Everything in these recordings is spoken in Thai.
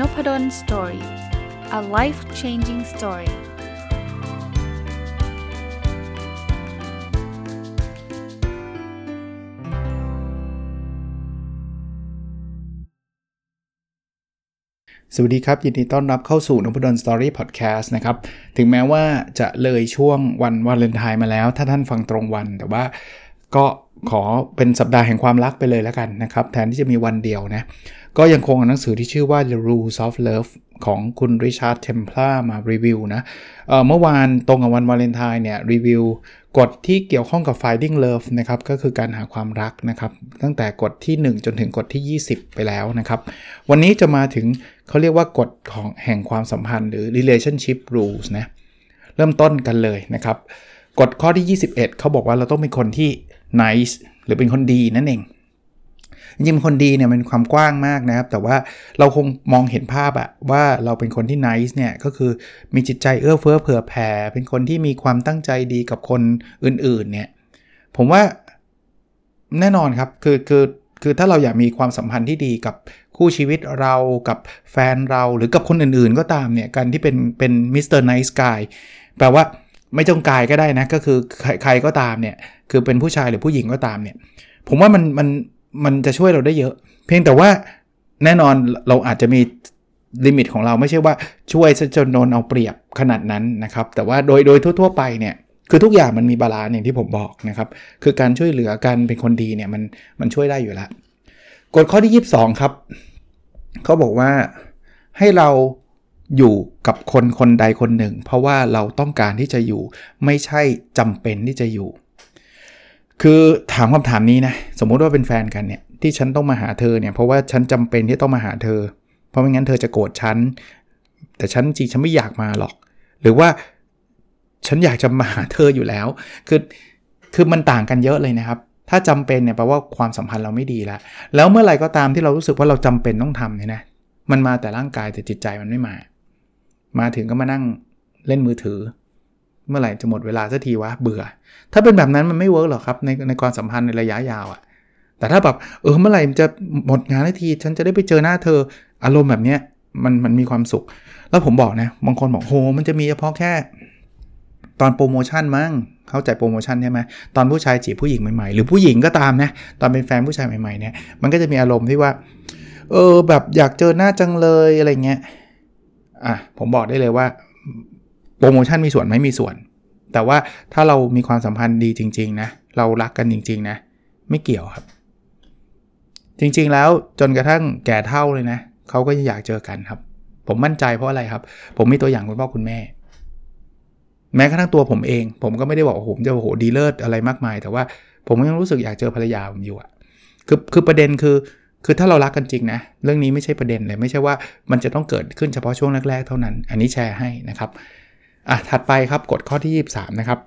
นพด ล Story a life changing story สวัสดีครับ ยินดีต้อนรับเข้าสู่นพดล Story Podcast นะครับ ถึงแม้ว่าจะเลยช่วงวันวาเลนไทน์มาแล้ว ถ้าท่านฟังตรงวัน แต่ว่าก็ขอเป็นสัปดาห์แห่งความรักไปเลยแล้วกันนะครับ แทนที่จะมีวันเดียวนะ ก็ยังคงหนังสือที่ชื่อว่า The Rules of Love ของคุณ Richard Templar มารีวิวนะเมื่อวานตรงกับวันวาเลนไทน์เนี่ยรีวิวกฎที่เกี่ยวข้องกับ finding love นะครับก็คือการหาความรักนะครับ ตั้งแต่กฎที่ 1 จนถึงกฎที่ 20 ไปแล้วนะครับ วันนี้จะมาถึงเขาเรียกว่ากฎของแห่งความสัมพันธ์หรือ relationship rules นะเริ่มต้นกันเลยนะครับกฎข้อที่ 21 เขาบอกว่าเราต้องเป็นคนที่ nice หรือเป็นคนดีนั่นเอง จริงๆคนดีเนี่ยมันความกว้างมากนะครับ แต่ว่าเราคงมองเห็นภาพอะว่าเราเป็นคนที่ nice เนี่ยก็คือมีจิตใจเอื้อเฟื้อเผื่อแผ่ เป็นคนที่มีความตั้งใจดีกับคนอื่นๆเนี่ยผมว่าแน่นอนครับคือคือคือถ้าเราอยากมีความสัมพันธ์ที่ดีกับคู่ชีวิตเรากับแฟนเราหรือกับคนอื่นๆก็ตามเนี่ยการที่เป็นเป็น Mr. Nice Guyแปลว่าไม่ต้อง guy ก็ได้นะ ก็คือใครก็ตามเนี่ย คือเป็นผู้ชายหรือผู้หญิงก็ตามเนี่ย ผมว่ามันมัน มันจะช่วยเราได้เยอะ เพียงแต่ว่าแน่นอนเราอาจจะมี limit ของเราไม่ใช่ว่าช่วยจนโดนเอาเปรียบขนาดนั้นนะครับ แต่ว่าโดยโดยทั่ว ๆ ไปเนี่ยคือทุกอย่างมันมี balance อย่างที่ผมบอกนะครับคือการช่วยเหลือกันเป็นคนดีเนี่ยมันมันช่วยได้อยู่แล้วกฎข้อที่ 22 ครับเขาบอกว่าให้เราอยู่กับคนคนใดคนหนึ่ง เพราะว่าเราต้องการที่จะอยู่ไม่ใช่จำเป็นที่จะอยู่ คือถามคำถามนี้นะ สมมุติว่าเป็นแฟนกันเนี่ย ที่ฉันต้องมาหาเธอเนี่ย เพราะว่าฉันจำเป็นที่ต้องมาหาเธอ เพราะไม่งั้นเธอจะโกรธฉัน แต่ฉันจริงฉันไม่อยากมาหรอก หรือว่าฉันอยากจะมาหาเธออยู่แล้ว คือคือมันต่างกันเยอะเลยนะครับ ถ้าจำเป็นเนี่ยแปลว่าความสัมพันธ์เราไม่ดีแล้ว แล้วเมื่อไหร่ก็ตามที่เรารู้สึกว่าเราจำเป็นต้องทำเนี่ยนะ มันมาแต่ร่างกายแต่จิตใจมันไม่มา มาถึงก็มานั่งเล่นมือถือ เมื่อไหร่จะหมดเวลาสักทีวะเบื่อ ถ้าเป็นแบบนั้นมันไม่ work หรอกครับในในความสัมพันธ์ในระยะยาวอะแต่ถ้าแบบเออเมื่อไหร่จะหมดงานสักที ฉันจะได้ไปเจอหน้าเธอ อารมณ์แบบเนี้ยมันมันมีความสุข แล้วผมบอกนะบางคนบอกโหมันจะมีเฉพาะแค่ ตอนโปรโมชั่นมั้งเข้าใจโปรโมชั่นใช่ไหมตอนผู้ชายจีบผู้หญิงใหม่ๆ หรือผู้หญิงก็ตามนะตอนเป็นแฟนผู้ชายใหม่ๆเนี่ยมันก็จะมีอารมณ์ที่ว่า เออแบบอยากเจอหน้าจังเลยอะไรเงี้ยอะผมบอกได้เลยว่า โปรโมชั่นมีส่วนไหมมีส่วน แต่ว่าถ้าเรามีความสัมพันธ์ดีจริง ๆ นะ เรารักกันจริง ๆ นะ ไม่เกี่ยวครับ จริงๆแล้วจนกระทั่งแก่เท่าเลยนะเขาก็อยากเจอกันครับ ผมมั่นใจเพราะอะไรครับ ผมมีตัวอย่างคุณพ่อคุณแม่ แม้กระทั่งตัวผมเอง ผมก็ไม่ได้บอกผมจะโอ้โหดีเลิศอะไรมากมาย แต่ว่าผมยังรู้สึกอยากเจอภรรยาผมอยู่อะคือคือประเด็นคือคือถ้าเรารักกันจริงนะ เรื่องนี้ไม่ใช่ประเด็นเลย ไม่ใช่ว่ามันจะต้องเกิดขึ้นเฉพาะช่วงแรกๆเท่านั้น อันนี้แชร์ให้นะครับ อะถัดไปครับกฎข้อที่ 23 นะครับ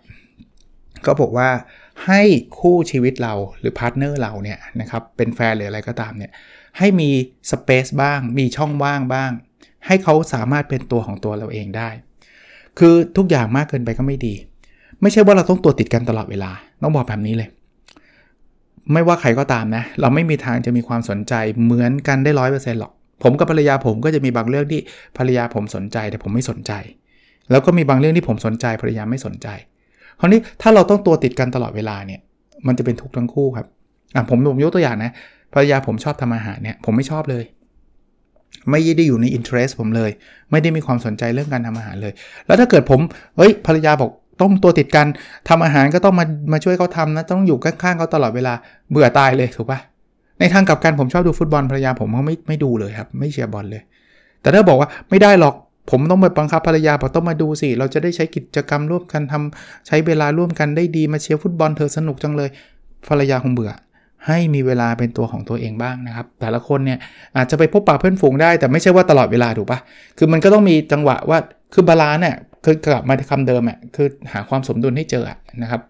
ก็บอกว่าให้คู่ชีวิตเราหรือ partner เราเนี่ยนะครับเป็นแฟนหรืออะไรก็ตามเนี่ยให้มี space บ้าง มีช่องว่างบ้าง ให้เขาสามารถเป็นตัวของตัวเราเองได้ คือทุกอย่างมากเกินไปก็ไม่ดี ไม่ใช่ว่าเราต้องตัวติดกันตลอดเวลา ต้องบอกแบบนี้เลย ไม่ว่าใครก็ตามนะ เราไม่มีทางจะมีความสนใจเหมือนกันได้ร้อยเปอร์เซ็นต์หรอก ผมกับภรรยาผมก็จะมีบางเรื่องที่ภรรยาผมสนใจแต่ผมไม่สนใจ แล้วก็มีบางเรื่องที่ผมสนใจภรรยาไม่สนใจ คราวนี้ถ้าเราต้องตัวติดกันตลอดเวลาเนี่ย มันจะเป็นทุกข์ทั้งคู่ครับอะผมผมยกตัวอย่างนะภรรยาผมชอบทำอาหารเนี่ยผมไม่ชอบเลย ไม่ได้อยู่ในอินเทรสผมเลย ไม่ได้มีความสนใจเรื่องการทำอาหารเลย แล้วถ้าเกิดผมเฮ้ยภรรยาบอกต้องตัวติดกันทำอาหารก็ต้องมามาช่วยเขาทำนะต้องอยู่ข้างๆเขาตลอดเวลาเบื่อตายเลยถูกปะในทางกลับกันผมชอบดูฟุตบอลภรรยาผมเขาไม่ไม่ดูเลยครับ ไม่เชียร์บอลเลย แต่ถ้าบอกว่าไม่ได้หรอก ผมต้องไปบังคับภรรยาบอกต้องมาดูสิ เราจะได้ใช้กิจกรรมร่วมกันทำใช้เวลาร่วมกันได้ดีมาเชียร์ฟุตบอลเธอสนุกจังเลย ภรรยาคงเบื่อ ให้มีเวลาเป็นตัวของตัวเองบ้างนะครับ แต่ละคนเนี่ยอาจจะไปพบปะเพื่อนฝูงได้ แต่ไม่ใช่ว่าตลอดเวลาถูกปะคือมันก็ต้องมีจังหวะว่าคือบาลานเนี่ยคือกลับมาที่คำเดิมอะคือหาความสมดุลให้เจอนะครับ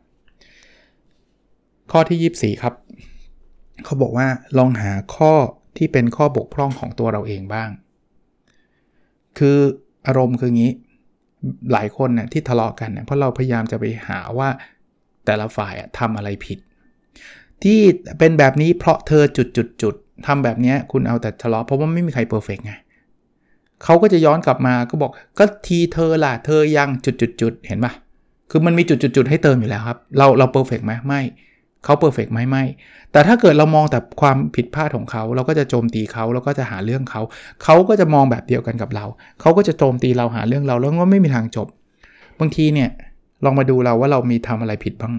ข้อที่ 24 ครับ เขาบอกว่าลองหาข้อที่เป็นข้อบกพร่องของตัวเราเองบ้าง คือ อารมณ์คืองี้ หลายคนเนี่ยที่ทะเลาะกันเนี่ยเพราะเราพยายามจะไปหาว่าแต่ละฝ่ายทำอะไรผิด ที่เป็นแบบนี้เพราะเธอจุดจุดจุดทำแบบนี้คุณเอาแต่ทะเลาะเพราะว่าไม่มีใคร perfect ไงเขาก็จะย้อนกลับมาก็บอกก็ทีเธอล่ะเธอยังจุดๆๆเห็นปะคือมันมีจุดๆๆให้เติมอยู่แล้วครับ เราเรา perfect ไหมไม่ เขา perfect ไหมไม่ แต่ถ้าเกิดเรามองแต่ความผิดพลาดของเขา เราก็จะโจมตีเขาเราก็จะหาเรื่องเขา เขาก็จะมองแบบเดียวกันกับเรา เขาก็จะโจมตีเราหาเรื่องเราแล้วก็ไม่มีทางจบ บางทีเนี่ยลองมาดูเราว่าเรามีทำอะไรผิดบ้าง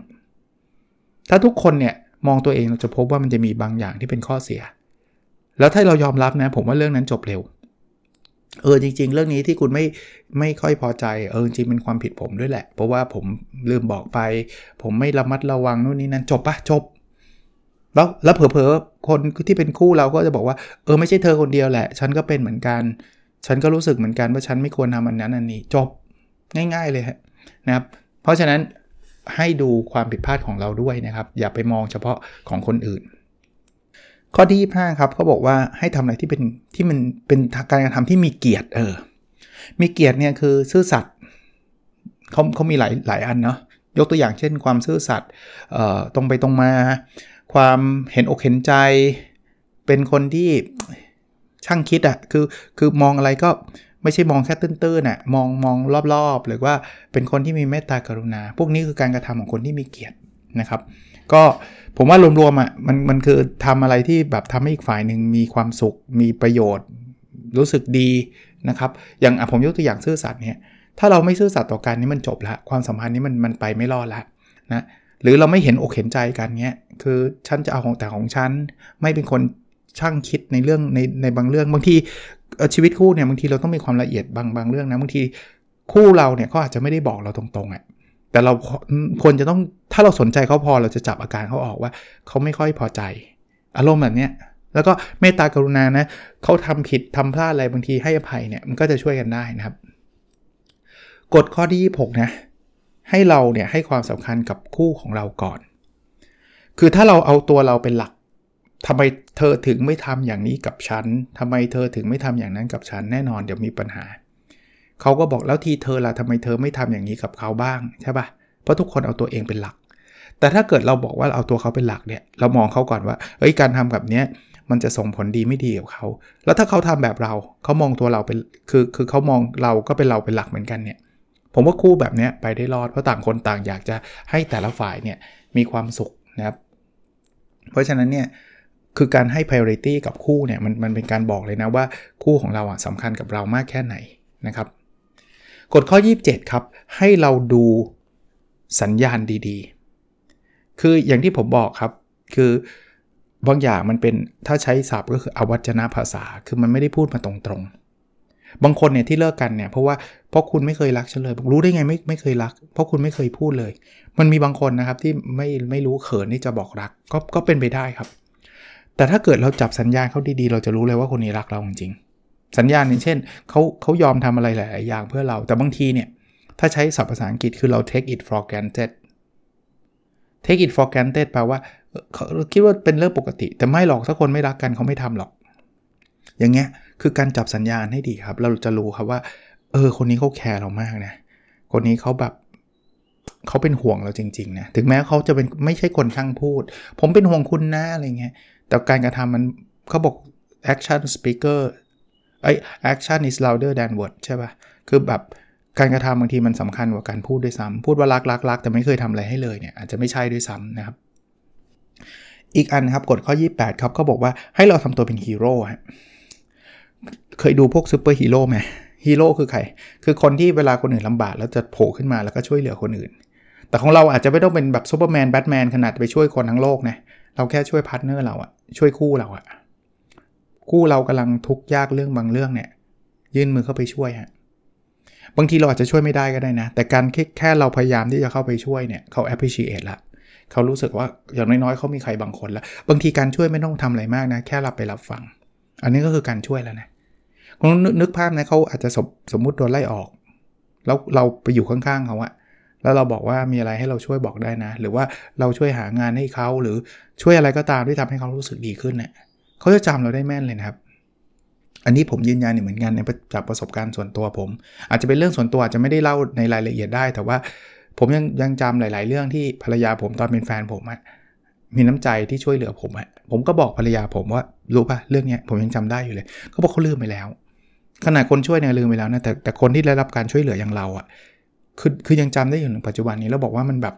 ถ้าทุกคนเนี่ยมองตัวเองเราจะพบว่ามันจะมีบางอย่างที่เป็นข้อเสีย แล้วถ้าเรายอมรับนะ ผมว่าเรื่องนั้นจบเร็ว เออจริง ๆ เรื่องนี้ที่คุณไม่ไม่ค่อยพอใจเออจริงเป็นความผิดผมด้วยแหละ เพราะว่าผมลืมบอกไป ผมไม่ระมัดระวังนู่นนี่นั่นจบปะจบ แล้วแล้วเผลอๆคนที่เป็นคู่เราก็จะบอกว่า เออไม่ใช่เธอคนเดียวแหละ ฉันก็เป็นเหมือนกัน ฉันก็รู้สึกเหมือนกันว่าฉันไม่ควรทำอันนั้นอันนี้จบง่าย ๆเลยนะครับ เพราะฉะนั้นให้ดูความผิดพลาดของเราด้วยนะครับ อย่าไปมองเฉพาะของคนอื่น ข้อที่ 25 ครับเขาบอกว่าให้ทำอะไรที่เป็นที่มันเป็นการกระทำที่มีเกียรติเออ มีเกียรติเนี่ยคือซื่อสัตย์เขาเขามีหลายหลายอันเนาะยกตัวอย่างเช่น ความซื่อสัตย์ตรงไปตรงมา ความเห็นอกเห็นใจ เป็นคนที่ช่างคิดอะ่ะคือคือมองอะไรก็ไม่ใช่มองแค่ตื้นๆน่ะมองมองรอบๆ หรือว่าเป็นคนที่มีเมตตากรุณา พวกนี้คือการกระทำของคนที่มีเกียรตินะครับ ก็ ผมว่ารวมๆอะมันมันคือทำอะไรที่แบบทำให้อีกฝ่ายหนึ่งมีความสุขมีประโยชน์ รู้สึกดีนะครับอย่างผมยกตัวอย่างซื่อสัตย์เนี่ยถ้าเราไม่ซื่อสัตย์ต่อกันนี่มันจบละความสัมพันธ์นี้มันมันไปไม่รอดละนะหรือเราไม่เห็นอกเห็นใจกันเนี้ยคือฉันจะเอาของแต่ของฉันไม่เป็นคนช่างคิดในเรื่องในในบางเรื่องบางทีชีวิตคู่เนี่ยบางทีเราต้องมีความละเอียดบางบางเรื่องนะบางทีคู่เราเนี่ยเขาอาจจะไม่ได้บอกเราตรงๆอะ่ะ แต่เราควรจะต้องถ้าเราสนใจเขาพอเราจะจับอาการเขาออกว่า เขาไม่ค่อยพอใจ อารมณ์แบบเนี้ยแล้วก็เมตตากรุณานะเขาทำผิดทำพลาดอะไรบางทีให้อภัยเนี่ยมันก็จะช่วยกันได้นะครับกฎข้อที่26นะให้เราเนี่ยให้ความสำคัญกับคู่ของเราก่อน คือถ้าเราเอาตัวเราเป็นหลักทำไมเธอถึงไม่ทำอย่างนี้กับฉันทำไมเธอถึงไม่ทำอย่างนั้นกับฉันแน่นอนเดี๋ยวมีปัญหา เขาก็บอกแล้วทีเธอละทำไมเธอไม่ทำอย่างนี้กับเขาบ้างใช่ปะเพราะทุกคนเอาตัวเองเป็นหลัก แต่ถ้าเกิดเราบอกว่าเอาตัวเขาเป็นหลักเนี่ยเรามองเขาก่อนว่าเอ้ยการทำแบบเนี้ยมันจะส่งผลดีไม่ดีกับเขา แล้วถ้าเขาทำแบบเราเขามองตัวเราเป็นคือคือเขามองเราก็เป็นเราเป็นหลักเหมือนกันเนี่ยผมว่าคู่แบบนี้ไปได้รอดเพราะต่างคนต่างอยากจะให้แต่ละฝ่ายเนี่ยมีความสุขนะครับ เพราะฉะนั้นเนี่ยคือการให้ priority กับคู่เนี่ยมันมันเป็นการบอกเลยนะว่าคู่ของเราอะสำคัญกับเรามากแค่ไหนนะครับ กฎข้อ 27 ครับ ให้เราดูสัญญาณดีๆ คืออย่างที่ผมบอกครับ คือบางอย่างมันเป็นถ้าใช้ศัพท์ก็คืออวัจนภาษา คือมันไม่ได้พูดมาตรงๆ บางคนเนี่ยที่เลิกกันเนี่ยเพราะว่าเพราะคุณไม่เคยรักฉันเลย รู้ได้ไงไม่ไม่เคยรัก เพราะคุณไม่เคยพูดเลย มันมีบางคนนะครับที่ไม่ไม่รู้เขินที่จะบอกรักก็ก็เป็นไปได้ครับ แต่ถ้าเกิดเราจับสัญญาณเขาดีๆ เราจะรู้เลยว่าคนนี้รักเราจริงๆ สัญญาณอย่างเช่นเขาเขายอมทำอะไรหลาย ๆ อย่างเพื่อเรา แต่บางทีเนี่ย ถ้าใช้ศัพท์ภาษาอังกฤษคือเรา take it for granted take it for granted แปลว่าเขาคิดว่าเป็นเรื่องปกติ แต่ไม่หรอกถ้าคนไม่รักกันเขาไม่ทำหรอก อย่างเงี้ยคือการจับสัญญาณให้ดีครับ เราจะรู้ครับว่า เออ คนนี้เขาแคร์เรามากนะ คนนี้เขาแบบเขาเป็นห่วงเราจริง ๆ นะ ถึงแม้เขาจะเป็นไม่ใช่คนช่างพูด ผมเป็นห่วงคุณนะอะไรเงี้ย แต่การกระทำมันเขาบอก action speaker ไอ้ action is louder than word ใช่ปะ่ะ คือแบบการกระทำบางทีมันสำคัญกว่าการพูดด้วยซ้ำพูดว่ารักรักรักแต่ไม่เคยทำอะไรให้เลยเนี่ยอาจจะไม่ใช่ด้วยซ้ำนะครับ อีกอันครับกฎข้อ 28 ครับเขาบอกว่าให้เราทำตัวเป็นฮีโร่ฮะเคยดูพวกซูเปอร์ฮีโร่ไหมฮีโร่คือใคร คือคนที่เวลาคนอื่นลำบากแล้วจะโผล่ขึ้นมาแล้วก็ช่วยเหลือคนอื่น แต่ของเราอาจจะไม่ต้องเป็นแบบซูเปอร์แมนแบทแมนขนาดไปช่วยคนทั้งโลกนะเราแค่ช่วย partner เราอะช่วยคู่เราอะ คู่เรากำลังทุกข์ยากเรื่องบางเรื่องเนี่ยยื่นมือเข้าไปช่วยฮะบางทีเราอาจจะช่วยไม่ได้ก็ได้นะ แต่การแค่แค่เราพยายามที่จะเข้าไปช่วยเนี่ยเขา appreciate ละเขารู้สึกว่าอย่างน้อยๆเขามีใครบางคนแล้ว บางทีการช่วยไม่ต้องทำอะไรมากนะ แค่รับไปรับฟัง อันนี้ก็คือการช่วยแล้วนะคุณนึกภาพนะเขาอาจจะสมสมมติโดนไล่ออก แล้วเราไปอยู่ข้างๆเขาอะแล้วเราบอกว่ามีอะไรให้เราช่วยบอกได้นะ หรือว่าเราช่วยหางานให้เขาหรือช่วยอะไรก็ตามที่ทำให้เขารู้สึกดีขึ้นเนะี่ย เขาจะจำเราได้แม่นเลยนะครับ อันนี้ผมยืนยันเหมือนกันในจากประสบการณ์ส่วนตัวผม อาจจะเป็นเรื่องส่วนตัวอาจจะไม่ได้เล่าในรายละเอียดได้ แต่ว่าผมยังยังจำหลาย ๆ เรื่องที่ภรรยาผมตอนเป็นแฟนผมอะมีน้ำใจที่ช่วยเหลือผมอะผมก็บอกภรรยาผมว่ารู้ป่ะเรื่องนี้ผมยังจำได้อยู่เลยเขาบอกเขาลืมไปแล้วขนาดคนช่วยเนี่ยลืมไปแล้วนะแต่แต่คนที่ได้รับการช่วยเหลืออย่างเราอะ่ะคือคือยังจำได้อยู่ถึงปัจจุบันนี้แล้วบอกว่ามันแบบ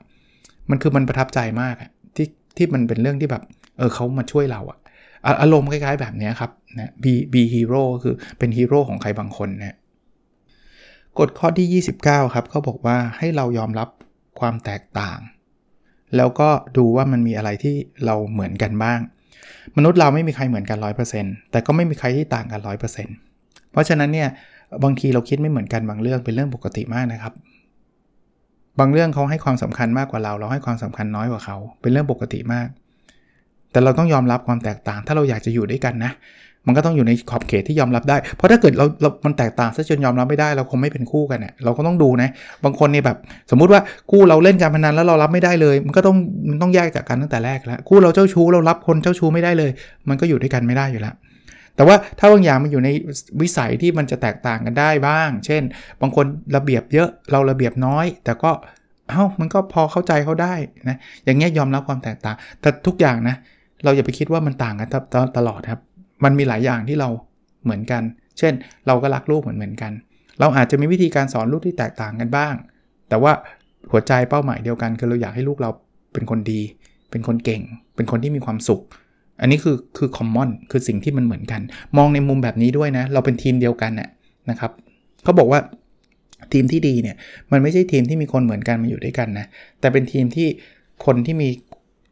มันคือมันประทับใจมากอะที่ที่มันเป็นเรื่องที่แบบเออเขามาช่วยเราอะ อารมณ์คล้ายๆแบบนี้ครับนะ be be hero คือเป็นฮีโร่ของใครบางคนนะกฎข้อที่ 29 ครับเขาบอกว่าให้เรายอมรับความแตกต่าง แล้วก็ดูว่ามันมีอะไรที่เราเหมือนกันบ้าง มนุษย์เราไม่มีใครเหมือนกัน 100%แต่ก็ไม่มีใครที่ต่างกัน 100%เพราะฉะนั้นเนี่ยบางทีเราคิดไม่เหมือนกันบางเรื่องเป็นเรื่องปกติมากนะครับ บางเรื่องเขาให้ความสำคัญมากกว่าเรา เราให้ความสำคัญน้อยกว่าเขา เป็นเรื่องปกติมาก แต่เราต้องยอมรับความแตกต่าง ถ้าเราอยากจะอยู่ด้วยกันนะ มันก็ต้องอยู่ในขอบเขตที่ยอมรับได้ เพราะถ้าเกิดเราเรามันแตกต่างซะจนยอมรับไม่ได้ เราคงไม่เป็นคู่กันเนะ่ยเราก็ต้องดูนะ บางคนเนี่ยแบบ สมมุติว่าคู่เราเล่นการพนันแล้วเรารับไม่ได้เลย มันก็ต้องมันต้องแยกจากกันตั้งแต่แรกแล้ว คู่เราเจ้าชู้เรารับคนเจ้าชู้ไม่ได้เลย มันก็อยู่ด้วยกันไม่ได้อยู่แล้วแต่ว่าถ้าบางอย่างมันอยู่ในวิสัยที่มันจะแตกต่างกันได้บ้าง เช่น บางคนระเบียบเยอะเราระเบียบน้อย แต่ก็เอ้ามันก็พอเข้าใจเขาได้นะอย่างเงี้ยยอมรับความแตกต่าง แต่ทุกอย่างนะ เราอย่าไปคิดว่ามันต่างกันตลอดครับ มันมีหลายอย่างที่เราเหมือนกัน เช่น เราก็รักลูกเหมือนเหมือนกัน เราอาจจะมีวิธีการสอนลูกที่แตกต่างกันบ้าง แต่ว่าหัวใจเป้าหมายเดียวกัน คือเราอยากให้ลูกเราเป็นคนดี เป็นคนเก่ง เป็นคนที่มีความสุข อันนี้คือคือคอมมอนคือสิ่งที่มันเหมือนกัน มองในมุมแบบนี้ด้วยนะ เราเป็นทีมเดียวกันน่ยนะครับเขาบอกว่าทีมที่ดีเนี่ยมันไม่ใช่ทีมที่มีคนเหมือนกันมาอยู่ด้วยกันนะแต่เป็นทีมที่คนที่มี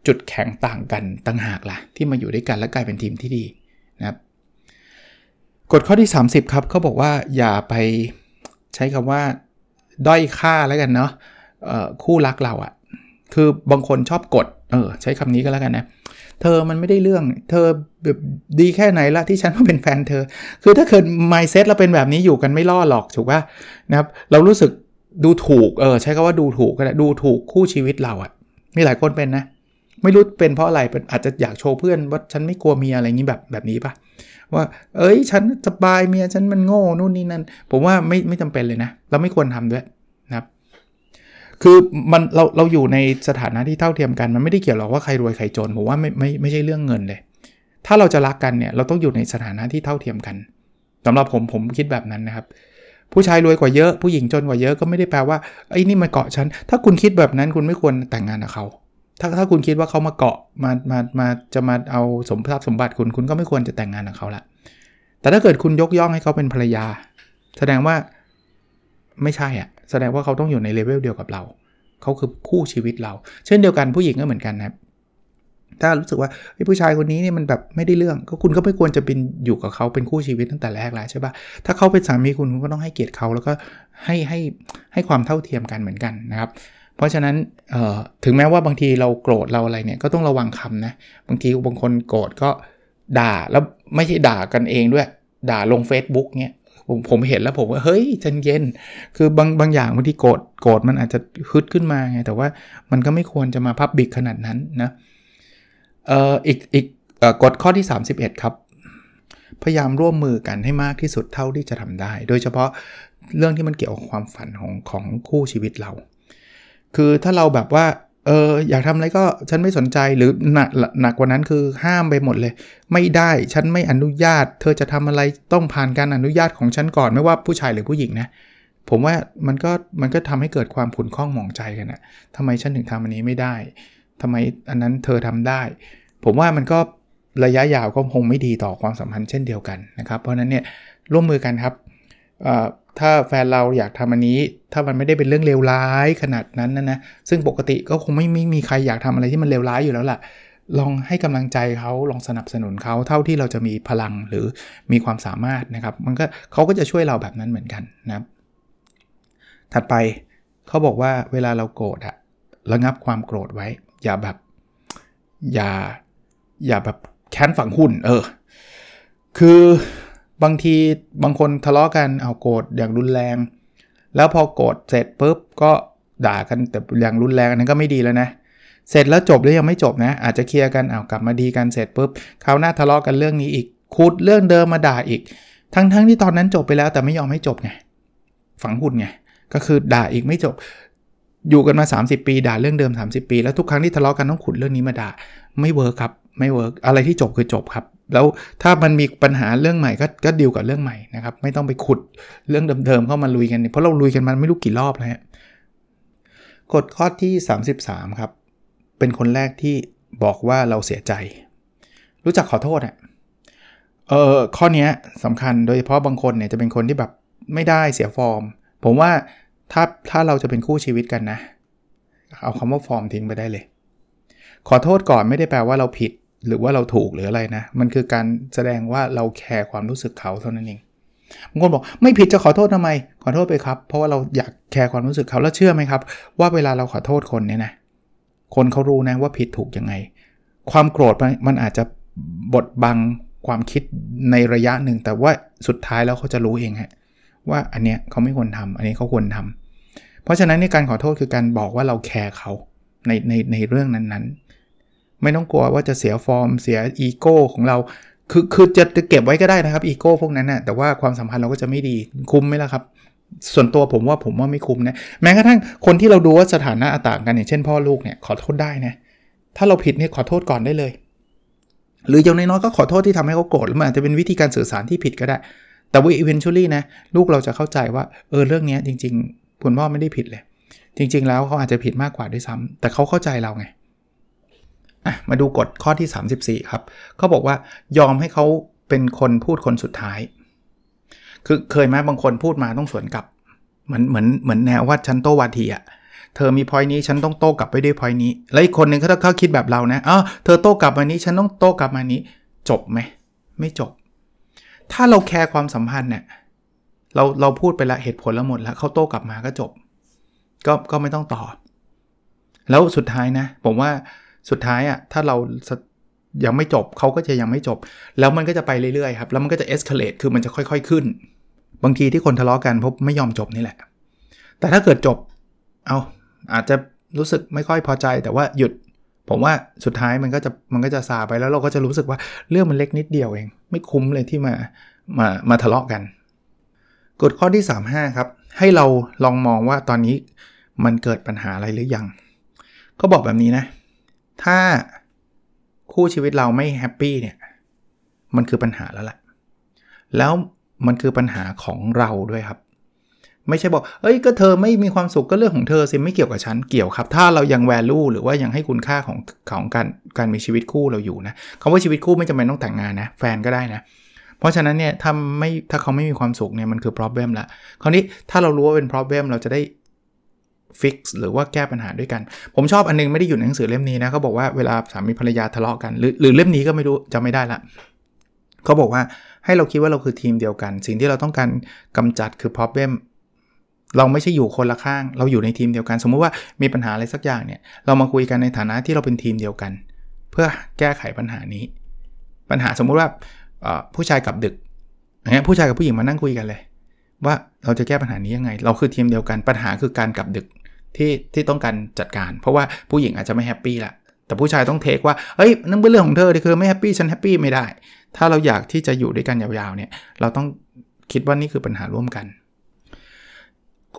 จุดแข็งต่างกันต่างหากละ่ะ ที่มาอยู่ด้วยกันแล้วกลายเป็นทีมที่ดีนะครับกฎข้อที่ 30 ครับเขาบอกว่าอย่าไปใช้คำว่าด้อยค่าแล้วกันเนาะคู่รักเราอะคือบางคนชอบกดเออใช้คำนี้ก็แล้วกันนะเธอมันไม่ได้เรื่อง เธอแบบดีแค่ไหนละที่ฉันมาเป็นแฟนเธอ คือถ้าเกิด mindset เราเป็นแบบนี้อยู่กันไม่รอหรอกถูกป่ะนะครับ เรารู้สึกดูถูกเออใช้คำว่าดูถูกก็ได้ดูถูกคู่ชีวิตเราอะมีหลายคนเป็นนะ ไม่รู้เป็นเพราะอะไรอาจจะอยากโชว์เพื่อนว่าฉันไม่กลัวเมียอะไรอย่างนี้แบบแบบนี้ปะว่า เอ้ย ฉันสบายเมียฉันมันโง่นู่นนี่นั่น ผมว่าไม่ไม่จำเป็นเลยนะเราไม่ควรทำด้วยนะครับ คือมันเราเราอยู่ในสถานะที่เท่าเทียมกันมันไม่ได้เกี่ยวหรอกว่าใครรวยใครจนผมว่าไม่ไม่ไม่ใช่เรื่องเงินเลย ถ้าเราจะรักกันเนี่ยเราต้องอยู่ในสถานะที่เท่าเทียมกันสำหรับผมผมคิดแบบนั้นนะครับผู้ชายรวยกว่าเยอะผู้หญิงจนกว่าเยอะก็ไม่ได้แปลว่าไอ้นี่มาเกาะฉัน ถ้าคุณคิดแบบนั้นคุณไม่ควรแต่งงานกับเขา ถ้าถ้าคุณคิดว่าเขามาเกาะมามามาจะมาเอาสมทรัพย์สมบัติคุณคุณก็ไม่ควรจะแต่งงานกับเขาละแต่ถ้าเกิดคุณยกย่องให้เขาเป็นภรรยา แสดงว่าไม่ใช่อะแสดงว่าเขาต้องอยู่ในเลเวลเดียวกับเราเขาคือคู่ชีวิตเรา เช่นเดียวกันผู้หญิงก็เหมือนกันนะถ้ารู้สึกว่าผู้ชายคนนี้เนี่ยมันแบบไม่ได้เรื่องก็คุณก็ไม่ควรจะเป็นอยู่กับเขาเป็นคู่ชีวิตตั้งแต่แรกแล้วใช่ปะถ้าเขาเป็นสามีคุณคุณก็ต้องให้เกียรติเขาแล้วก็ให้ให้ให้ความเท่าเทียมกันเหมือนกันนะครับ เพราะฉะนั้นถึงแม้ว่าบางทีเราโกรธเราอะไรเนี่ยก็ต้องระวังคำนะ บางทีบางคนโกรธก็ด่าแล้วไม่ใช่ด่ากันเองด้วย ด่าลง Facebook เนี่ยผมผมเห็นแล้วผมว่าเฮ้ยใจเย็น คือบางบางอย่างบางทีโกรธโกรธมันอาจจะฮึดขึ้นมาไงแต่ว่ามันก็ไม่ควรจะมาพับบิกขนาดนั้นนะเอ่ออีกอีกกฎข้อที่ 31 ครับ พยายามร่วมมือกันให้มากที่สุดเท่าที่จะทำได้ โดยเฉพาะเรื่องที่มันเกี่ยวกับความฝันของของคู่ชีวิตเรา คือถ้าเราแบบว่าเอออยากทำอะไรก็ฉันไม่สนใจหรือหนักหนักกว่านั้นคือห้ามไปหมดเลย ไม่ได้ฉันไม่อนุญาต เธอจะทำอะไรต้องผ่านการอนุญาตของฉันก่อนไม่ว่าผู้ชายหรือผู้หญิงนะผมว่ามันก็มันก็ทำให้เกิดความขุ่นข้องหมองใจกันนะทำไมฉันถึงทำอันนี้ไม่ได้ทำไมอันนั้นเธอทำได้ ผมว่ามันก็ระยะยาวก็คงไม่ดีต่อความสัมพันธ์เช่นเดียวกันนะครับ เพราะนั้นเนี่ยร่วมมือกันครับ ถ้าแฟนเราอยากทำอันนี้ ถ้ามันไม่ได้เป็นเรื่องเลวร้ายขนาดนั้นนะนะ ซึ่งปกติก็คงไม่ไม่มีใครอยากทำอะไรที่มันเลวร้ายอยู่แล้วล่ะ ลองให้กำลังใจเขาลองสนับสนุนเขาเท่าที่เราจะมีพลังหรือมีความสามารถนะครับ มันก็เขาก็จะช่วยเราแบบนั้นเหมือนกันนะครับ ถัดไปเขาบอกว่าเวลาเราโกรธอะระงับความโกรธไว้ อย่าแบบ อย่า อย่าแบบแค้นฝังหุ่น เออ คือ บางทีบางคนทะเลาะกันเอาโกรธอย่างรุนแรง แล้วพอโกรธเสร็จปุ๊บก็ด่ากันแต่อย่างรุนแรงนั้นก็ไม่ดีแล้วนะ เสร็จแล้วจบหรือยังไม่จบนะ อาจจะเคลียร์กันเอากลับมาดีกันเสร็จปุ๊บคราวหน้าทะเลาะกันเรื่องนี้อีกคูดเรื่องเดิมมาด่าอีก ทั้งๆทที่ตอนนั้นจบไปแล้วแต่ไม่ยอมให้จบไงฝังหุ่นไงก็คือด่าอีกไม่จบ อยู่กันมา 30 ปี ด่าเรื่องเดิม 30 ปี แล้วทุกครั้งที่ทะเลาะกันต้องขุดเรื่องนี้มาด่า ไม่ work ครับ ไม่ work อะไรที่จบคือจบครับ แล้วถ้ามันมีปัญหาเรื่องใหม่ก็ก็ดีลกับเรื่องใหม่นะครับ ไม่ต้องไปขุดเรื่องเดิมๆเข้ามาลุยกันเพราะเราลุยกันมาไม่รู้กี่รอบแล้วกฎข้อที่ 33 ครับ เป็นคนแรกที่บอกว่าเราเสียใจ รู้จักขอโทษอะเออข้อนี้สำคัญโดยเฉพาะบางคนเนี่ยจะเป็นคนที่แบบไม่ได้เสียฟอร์ม ผมว่าถ้าถ้าเราจะเป็นคู่ชีวิตกันนะ เอาคำว่าฟอร์มทิ้งไปได้เลย ขอโทษก่อนไม่ได้แปลว่าเราผิด หรือว่าเราถูกหรืออะไรนะ มันคือการแสดงว่าเราแคร์ความรู้สึกเขาเท่านั้นเองบางคนบอกไม่ผิดจะขอโทษทำไม ขอโทษไปครับ เพราะว่าเราอยากแคร์ความรู้สึกเขาแล้วเชื่อไหมครับ ว่าเวลาเราขอโทษคนเนี่ยนะคนเขารู้นะว่าผิดถูกยังไง ความโกรธมันอาจจะบดบังความคิดในระยะหนึ่ง แต่ว่าสุดท้ายแล้วเขาจะรู้เองฮะว่าอันเนี้ยเขาไม่ควรทำอันนี้เขาควรทำเพราะฉะนั้นในการขอโทษคือการบอกว่าเราแคร์เขาในในในเรื่องนั้นๆ ไม่ต้องกลัวว่าจะเสียฟอร์ม เสียอีโก้ของเรา คือคือจะเก็บไว้ก็ได้นะครับอีโก้พวกนั้นน่ะแต่ว่าความสัมพันธ์เราก็จะไม่ดีคุ้มไหมล่ะครับ ส่วนตัวผมว่าผมว่าไม่คุ้มนะแม้กระทั่งคนที่เราดูว่าสถานะต่างกันอย่างเช่นพ่อลูกเนี่ยขอโทษได้นะถ้าเราผิดเนี่ยขอโทษก่อนได้เลย หรืออย่างน้อยๆก็ขอโทษที่ทำให้เขาโกรธมันอาจจะเป็นวิธีการสื่อสารที่ผิดก็ได้ แต่ว่า eventually นะลูกเราจะเข้าใจว่าเออเรื่องนี้จริง ๆ คุณพ่อไม่ได้ผิดเลย จริง ๆ แล้วเขาอาจจะผิดมากกว่าด้วยซ้ำแต่เขาเข้าใจเราไง มาดูกฎข้อที่ 34 ครับเขาบอกว่ายอมให้เขาเป็นคนพูดคนสุดท้าย คือเคยไหมบางคนพูดมาต้องสวนกลับ เหมือนเหมือนเหมือนแนวว่าฉันโตวาทีอะเธอมีพอยนี้ฉันต้องโต้กลับไปด้วยพอยนี้ แล้วอีกคนหนึ่งถ้าเขาคิดแบบเรานะอ๋อเธอโต้กลับมานี้ฉันต้องโต้กลับมานี้ จบไหมไม่จบ ถ้าเราแคร์ความสัมพันธ์เนี่ยเราเราพูดไปละเหตุผลล้วหมดแล้วเขาโต้กลับมาก็จบ ก็ก็ไม่ต้องต่อ แล้วสุดท้ายนะ ผมว่า สุดท้ายอะ่ะถ้าเรายังไม่จบเขาก็จะยังไม่จบ แล้วมันก็จะไปเรื่อยๆครับแล้วมันก็จะ escalate คือมันจะค่อยๆขึ้น บางทีที่คนทะเลาะกันเพราะไม่ยอมจบนี่แหละ แต่ถ้าเกิดจบเอาอาจจะรู้สึกไม่ค่อยพอใจแต่ว่าหยุด ผมว่าสุดท้ายมันก็จะมันก็จะซาไปแล้วเราก็จะรู้สึกว่าเรื่องมันเล็กนิดเดียวเอง ไม่คุ้มเลยที่มามามาทะเลาะกันกฎข้อที่ 35 ครับ ให้เราลองมองว่าตอนนี้มันเกิดปัญหาอะไรหรือยัง ก็บอกแบบนี้นะ ถ้าคู่ชีวิตเราไม่แฮปปี้เนี่ย มันคือปัญหาแล้วแหละ แล้วมันคือปัญหาของเราด้วยครับ ไม่ใช่บอก เอ้ย ก็เธอไม่มีความสุขก็เรื่องของเธอสิไม่เกี่ยวกับฉัน เกี่ยวครับ ถ้าเรายังแวลูหรือว่ายังให้คุณค่าของของการการมีชีวิตคู่เราอยู่นะคำว่าชีวิตคู่ไม่จำเป็นต้องแต่งงานนะ แฟนก็ได้นะ เพราะฉะนั้นเนี่ยถ้าไม่ถ้าเขาไม่มีความสุขเนี่ยมันคือ problem ละ คราวนี้ถ้าเรารู้ว่าเป็น problem เราจะได้ fix หรือว่าแก้ปัญหาด้วยกัน ผมชอบอันนึงไม่ได้อยู่ในหนังสือเล่มนี้นะเขาบอกว่าเวลาสามีภรรยาทะเลาะกันหรือหรือเล่มนี้ก็ไม่รู้จะไม่ได้ละเขาบอกว่าให้เราคิดว่าเราคือทีมเดียวกัน สิ่งที่เราต้องการกำจัดคือ problem เราไม่ใช่อยู่คนละข้าง เราอยู่ในทีมเดียวกัน สมมุติว่ามีปัญหาอะไรสักอย่างเนี่ย เรามาคุยกันในฐานะที่เราเป็นทีมเดียวกัน เพื่อแก้ไขปัญหานี้ ปัญหาสมมุติว่าผู้ชายกับดึกอย่างเงี้ยผู้ชายกับผู้หญิงมานั่งคุยกันเลย ว่าเราจะแก้ปัญหานี้ยังไง เราคือทีมเดียวกัน ปัญหาคือการกลับดึก ที่ที่ต้องการจัดการ เพราะว่าผู้หญิงอาจจะไม่แฮปปี้ละแต่ผู้ชายต้องเทคว่าเฮ้ยนั่นเป็นเรื่องของเธอที่คือไม่แฮปปี้ฉันแฮปปี้ไม่ได้ ถ้าเราอยากที่จะอยู่ด้วยกันยาวๆเนี่ยเราต้องคิดว่านี่คือปัญหาร่วมกัน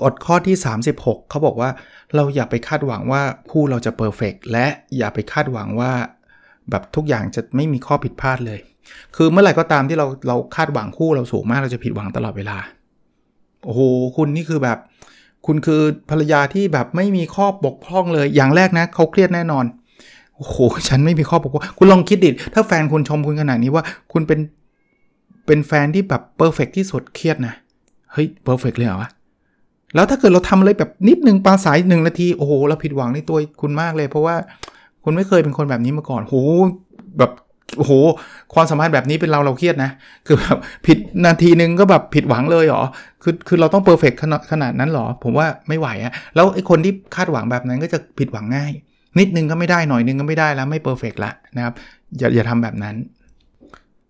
กฎข้อที่ 36 เขาบอกว่าเราอย่าไปคาดหวังว่าคู่เราจะเพอร์เฟกและอย่าไปคาดหวังว่าแบบทุกอย่างจะไม่มีข้อผิดพลาดเลย คือเมื่อไหร่ก็ตามที่เราเราคาดหวังคู่เราสูงมากเราจะผิดหวังตลอดเวลา โอ้โหคุณนี่คือแบบ คุณคือภรรยาที่แบบไม่มีข้อบกพร่องเลย อย่างแรกนะเขาเครียดแน่นอน โอ้โห ฉันไม่มีข้อบกพร่อง คุณลองคิดดิ ถ้าแฟนคุณชมคุณขนาดนี้ว่า คุณเป็น เป็นแฟนที่แบบ perfect ที่สุด เครียดนะ เฮ้ย perfect เลยเหรอวะ แล้วถ้าเกิดเราทำอะไรแบบนิดนึงมาสายหนึ่งนาที โอ้โห เราผิดหวังในตัวคุณมากเลย เพราะว่าคุณไม่เคยเป็นคนแบบนี้มาก่อน โห แบบ โอ้โหความสัมพันธ์แบบนี้เป็นเราเราเครียดนะ คือแบบผิดนาทีนึงก็แบบผิดหวังเลยเหรอคือคือเราต้อง perfect ขนาดขนาดนั้นหรอ ผมว่าไม่ไหวอะแล้วไอ้คนที่คาดหวังแบบนั้นก็จะผิดหวังง่าย นิดนึงก็ไม่ได้หน่อยนึงก็ไม่ได้แล้วไม่ perfect ละนะครับอย่าอย่าทำแบบนั้น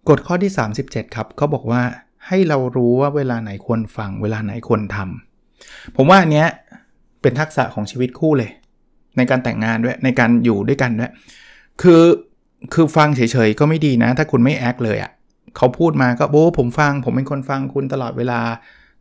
กฎข้อที่ 37 ครับเขาบอกว่าให้เรารู้ว่าเวลาไหนควรฟัง เวลาไหนควรทำผมว่าอันเนี้ยเป็นทักษะของชีวิตคู่เลย ในการแต่งงานด้วยในการอยู่ด้วยกันด้วยคือ คือฟังเฉยๆก็ไม่ดีนะ ถ้าคุณไม่แอคเลยอะ่ะเขาพูดมาก็โบ้ผมฟัง ผมเป็นคนฟังคุณตลอดเวลา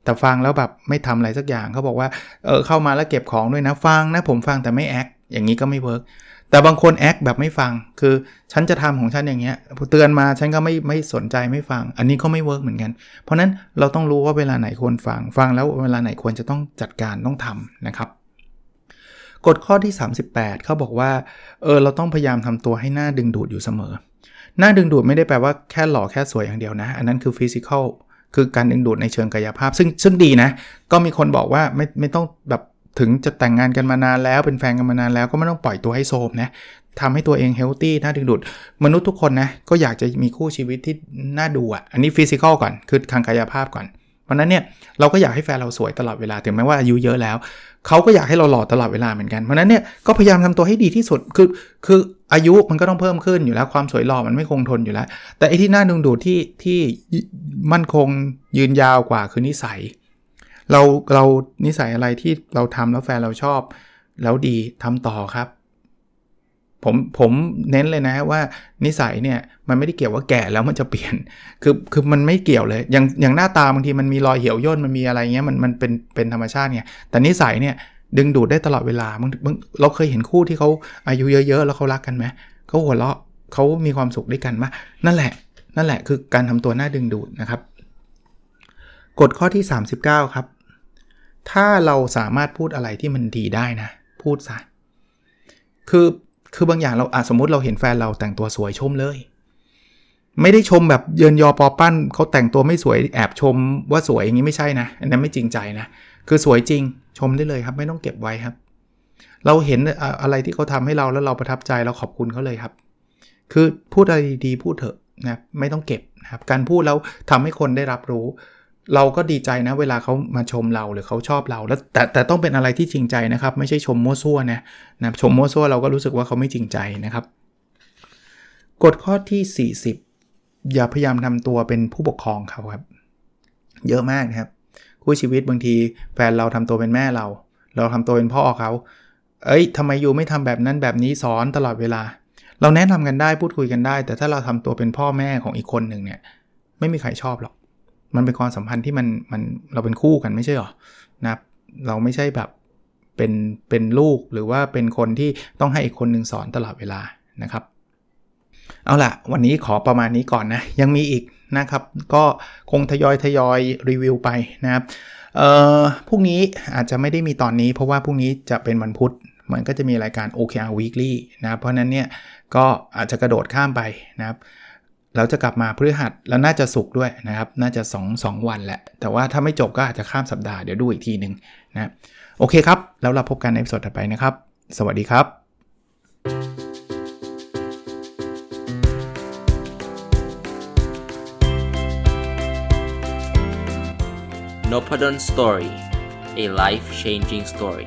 แต่ฟังแล้วแบบไม่ทำอะไรสักอย่างเขาบอกว่าเออเข้ามาแล้วเก็บของด้วยนะฟังนะผมฟังแต่ไม่แอคอย่างนี้ก็ไม่ work แต่บางคน act แบบไม่ฟัง คือฉันจะทำของฉันอย่างเงี้ยเตือนมาฉันก็ไม่ไม่สนใจไม่ฟัง อันนี้ก็ไม่ work เหมือนกัน เพราะนั้นเราต้องรู้ว่าเวลาไหนควรฟัง ฟังแล้วเวลาไหนควรจะต้องจัดการต้องทำนะครับ กฎข้อที่ 38 เขาบอกว่าเออเราต้องพยายามทำตัวให้น่าดึงดูดอยู่เสมอ น่าดึงดูดไม่ได้แปลว่าแค่หล่อแค่สวยอย่างเดียวนะ อันนั้นคือ physical คือการดึงดูดในเชิงกายภาพ ซึ่งซึ่งดีนะ ก็มีคนบอกว่าไม่ไม่ต้องแบบถึงจะแต่งงานกันมานานแล้วเป็นแฟนกันมานานแล้วก็ไม่ต้องปล่อยตัวให้โซมนะทำให้ตัวเองเฮลตี้น่าดึงดูด มนุษย์ทุกคนนะ ก็อยากจะมีคู่ชีวิตที่น่าดูอะ อันนี้ฟิสิกอลก่อน คือทางกายภาพก่อน เพราะนั้นเนี่ย เราก็อยากให้แฟนเราสวยตลอดเวลา ถึงแม้ว่าอายุเยอะแล้ว เขาก็อยากให้เราหล่อตลอดเวลาเหมือนกันเพราะนั้นเนี่ยก็พยายามทำตัวให้ดีที่สุดคือคืออายุมันก็ต้องเพิ่มขึ้นอยู่แล้วความสวยหล่อมันไม่คงทนอยู่แล้ว แต่ไอ้ที่น่าดึงดูดที่ที่มั่นคงยืนยาวกว่าคือนิสัย เราเรานิสัยอะไรที่เราทำแล้วแฟนเราชอบ แล้วดีทำต่อครับ ผมผมเน้นเลยนะว่านิสัยเนี่ยมันไม่ได้เกี่ยวว่าแก่แล้วมันจะเปลี่ยน คือคือมันไม่เกี่ยวเลย อย่างอย่างหน้าตาบางทีมันมีรอยเหี่ยวย่นมันมีอะไรเงี้ยมันมันเป็นเป็นธรรมชาติเนี่ยแต่นิสัยเนี่ยดึงดูดได้ตลอดเวลาบางเราเคยเห็นคู่ที่เขาอายุเยอะๆ แล้วเขารักกันไหมเขาหัวเราะเขามีความสุขด้วยกันมานั่นแหละ นั่นแหละคือการทำตัวหน้าดึงดูดนะครับ กฎข้อที่ 39 ครับ ถ้าเราสามารถพูดอะไรที่มันดีได้นะ พูดซะคือ คือบางอย่างเราอาจสมมติเราเห็นแฟนเราแต่งตัวสวยชมเลย ไม่ได้ชมแบบเยินยอปอปั้นเขาแต่งตัวไม่สวยแอบชมว่าสวยอย่างนี้ไม่ใช่นะ อันนั้นไม่จริงใจนะ คือสวยจริงชมได้เลยครับ ไม่ต้องเก็บไว้ครับ เราเห็นอะไรที่เขาทาให้เราแล้วเราประทับใจเราขอบคุณเขาเลยครับ คือพูดอะไรดีๆพูดเถอะนะไม่ต้องเก็บนะครับ การพูดแล้วทำให้คนได้รับรู้ เราก็ดีใจนะเวลาเขามาชมเราหรือเขาชอบเราแล้วแต่แต่ต้องเป็นอะไรที่จริงใจนะครับ ไม่ใช่ชมมั่วซั่วนะนะชมมั่วซั่วเราก็รู้สึกว่าเขาไม่จริงใจนะครับกฎข้อที่ 40 อย่าพยายามทำตัวเป็นผู้ปกครองเขาครับ เยอะมากนะครับ คู่ชีวิตบางทีแฟนเราทำตัวเป็นแม่เรา เราทำตัวเป็นพ่อเขา เอ้ยทำไมอยู่ไม่ทำแบบนั้นแบบนี้สอนตลอดเวลา เราแนะนำกันได้พูดคุยกันได้ แต่ถ้าเราทำตัวเป็นพ่อแม่ของอีกคนหนึ่งเนี่ย ไม่มีใครชอบหรอก มันเป็นความสัมพันธ์ที่มันมันเราเป็นคู่กันไม่ใช่หรอนะเราไม่ใช่แบบเป็นเป็นลูกหรือว่าเป็นคนที่ต้องให้อีกคนหนึ่งสอนตลอดเวลานะครับ เอาล่ะ วันนี้ขอประมาณนี้ก่อนนะ ยังมีอีกนะครับ ก็คงทยอยทยอยรีวิวไปนะครับเอ่อพรุ่งนี้อาจจะไม่ได้มีตอนนี้ เพราะว่าพรุ่งนี้จะเป็นวันพุธมันก็จะมีรายการ OKR Weekly นะเพราะนั้นเนี่ยก็อาจจะกระโดดข้ามไปนะครับ เราจะกลับมาพฤหัสแล้วน่าจะสุกด้วยนะครับ น่าจะ 2 2 วันแหละ แต่ว่าถ้าไม่จบก็อาจจะข้ามสัปดาห์เดี๋ยวดูอีกทีหนึ่งนะโอเคครับ แล้วเราพบกันในสดถัดไปนะครับ สวัสดีครับ n o p a d o n Story a life changing story